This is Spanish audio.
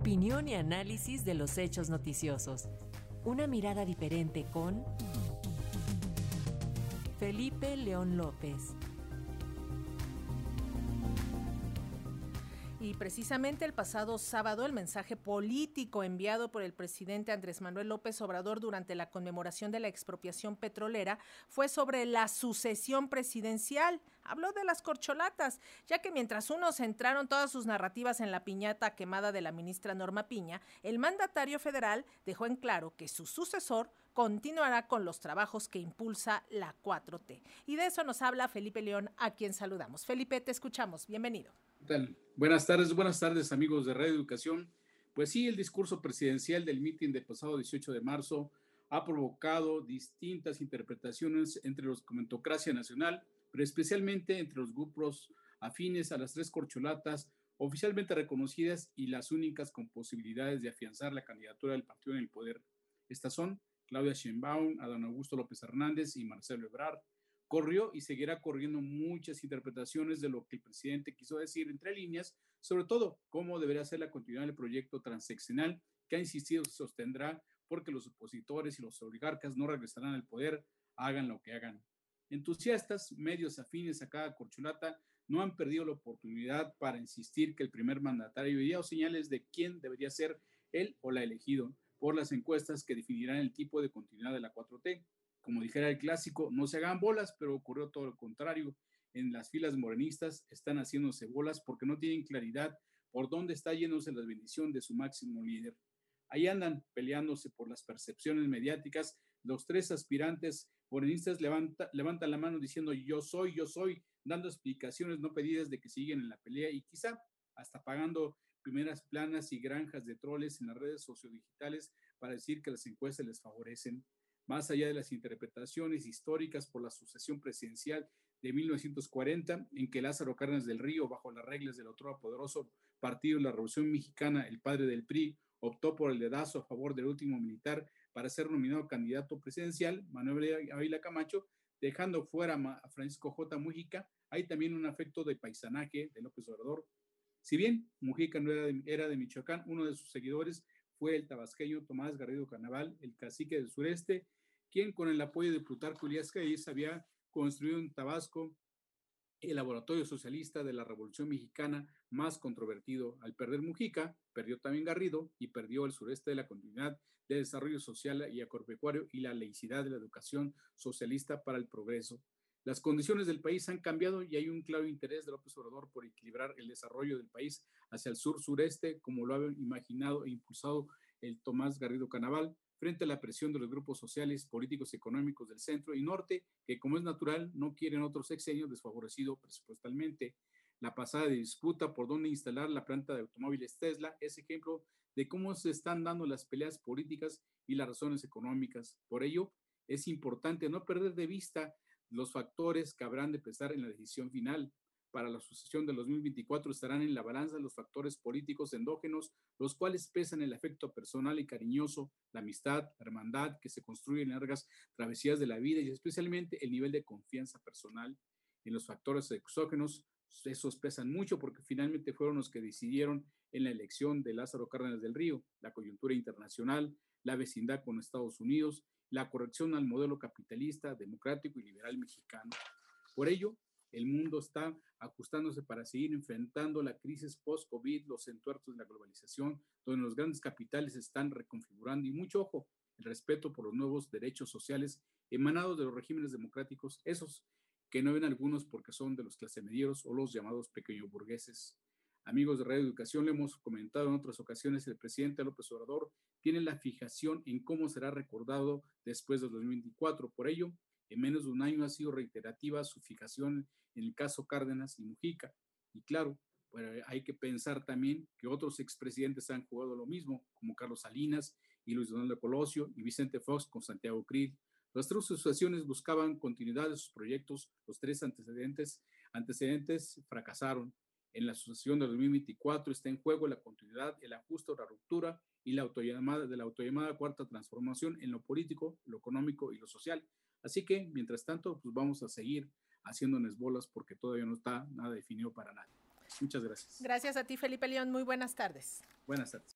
Opinión y análisis de los hechos noticiosos. Una mirada diferente con Felipe León López. Y precisamente el pasado sábado el mensaje político enviado por el presidente Andrés Manuel López Obrador durante la conmemoración de la expropiación petrolera fue sobre la sucesión presidencial. Habló de las corcholatas, ya que mientras unos centraron todas sus narrativas en la piñata quemada de la ministra Norma Piña, el mandatario federal dejó en claro que su sucesor continuará con los trabajos que impulsa la 4T. Y de eso nos habla Felipe León, a quien saludamos. Felipe, te escuchamos. Bienvenido. Buenas tardes, buenas tardes amigos de Radio Educación. Pues sí, el discurso presidencial del mitin del pasado 18 de marzo ha provocado distintas interpretaciones entre los comentocracia nacional, pero especialmente entre los grupos afines a las tres corcholatas oficialmente reconocidas y las únicas con posibilidades de afianzar la candidatura del partido en el poder. Estas son Claudia Sheinbaum, Adán Augusto López Hernández y Marcelo Ebrard, corrió y seguirá corriendo muchas interpretaciones de lo que el presidente quiso decir entre líneas, sobre todo cómo deberá ser la continuidad del proyecto transeccional que ha insistido se sostendrá porque los opositores y los oligarcas no regresarán al poder, hagan lo que hagan. Entusiastas, medios afines a cada corcholata, no han perdido la oportunidad para insistir que el primer mandatario dio señales de quién debería ser él o la elegido por las encuestas que definirán el tipo de continuidad de la 4T. Como dijera el clásico, no se hagan bolas, pero ocurrió todo lo contrario. En las filas morenistas están haciéndose bolas porque no tienen claridad por dónde está yéndose la bendición de su máximo líder. Ahí andan peleándose por las percepciones mediáticas. Los tres aspirantes morenistas levantan la mano diciendo yo soy, yo soy, dando explicaciones no pedidas de que siguen en la pelea y quizá hasta pagando primeras planas y granjas de troles en las redes sociodigitales para decir que las encuestas les favorecen más allá de las interpretaciones históricas por la sucesión presidencial de 1940, en que Lázaro Cárdenas del Río, bajo las reglas del otro poderoso partido de la Revolución Mexicana, el padre del PRI, optó por el dedazo a favor del último militar para ser nominado candidato presidencial, Manuel Ávila Camacho, dejando fuera a Francisco J. Mujica, hay también un afecto de paisanaje de López Obrador. Si bien Mujica no era de, era de Michoacán, uno de sus seguidores fue el tabasqueño Tomás Garrido Carnaval, el cacique del sureste, quien con el apoyo de Plutarco Elías Calles había construido en Tabasco el laboratorio socialista de la Revolución Mexicana más controvertido. Al perder Mujica, perdió también Garrido y perdió el sureste de la continuidad de desarrollo social y agropecuario y la laicidad de la educación socialista para el progreso. Las condiciones del país han cambiado y hay un claro interés de López Obrador por equilibrar el desarrollo del país hacia el sur-sureste, como lo ha imaginado e impulsado el Tomás Garrido Canaval, frente a la presión de los grupos sociales, políticos económicos del centro y norte, que como es natural, no quieren otro sexenio desfavorecido presupuestalmente. La pasada disputa por dónde instalar la planta de automóviles Tesla es ejemplo de cómo se están dando las peleas políticas y las razones económicas. Por ello, es importante no perder de vista los factores que habrán de pesar en la decisión final para la sucesión de 2024 estarán en la balanza los factores políticos endógenos, los cuales pesan el afecto personal y cariñoso, la amistad, la hermandad que se construye en largas travesías de la vida y especialmente el nivel de confianza personal. En los factores exógenos, esos pesan mucho porque finalmente fueron los que decidieron en la elección de Lázaro Cárdenas del Río, la coyuntura internacional, la vecindad con Estados Unidos, la corrección al modelo capitalista, democrático y liberal mexicano. Por ello, el mundo está ajustándose para seguir enfrentando la crisis post-COVID, los entuertos de la globalización, donde los grandes capitales están reconfigurando y mucho ojo, el respeto por los nuevos derechos sociales emanados de los regímenes democráticos, esos que no ven algunos porque son de los clase medieros o los llamados pequeño burgueses. Amigos de Radio Educación, le hemos comentado en otras ocasiones, el presidente López Obrador tiene la fijación en cómo será recordado después de 2024. Por ello, en menos de un año ha sido reiterativa su fijación en el caso Cárdenas y Mujica. Y claro, pues hay que pensar también que otros expresidentes han jugado lo mismo, como Carlos Salinas y Luis Donaldo Colosio y Vicente Fox con Santiago Krill. Las tres asociaciones buscaban continuidad de sus proyectos. Los tres antecedentes, antecedentes fracasaron. En la asociación de 2024 está en juego la continuidad, el ajuste o la ruptura y la autollamada de la autollamada cuarta transformación en lo político, lo económico y lo social. Así que, mientras tanto, pues vamos a seguir haciéndonos bolas porque todavía no está nada definido para nadie. Muchas gracias. Gracias a ti, Felipe León. Muy buenas tardes. Buenas tardes.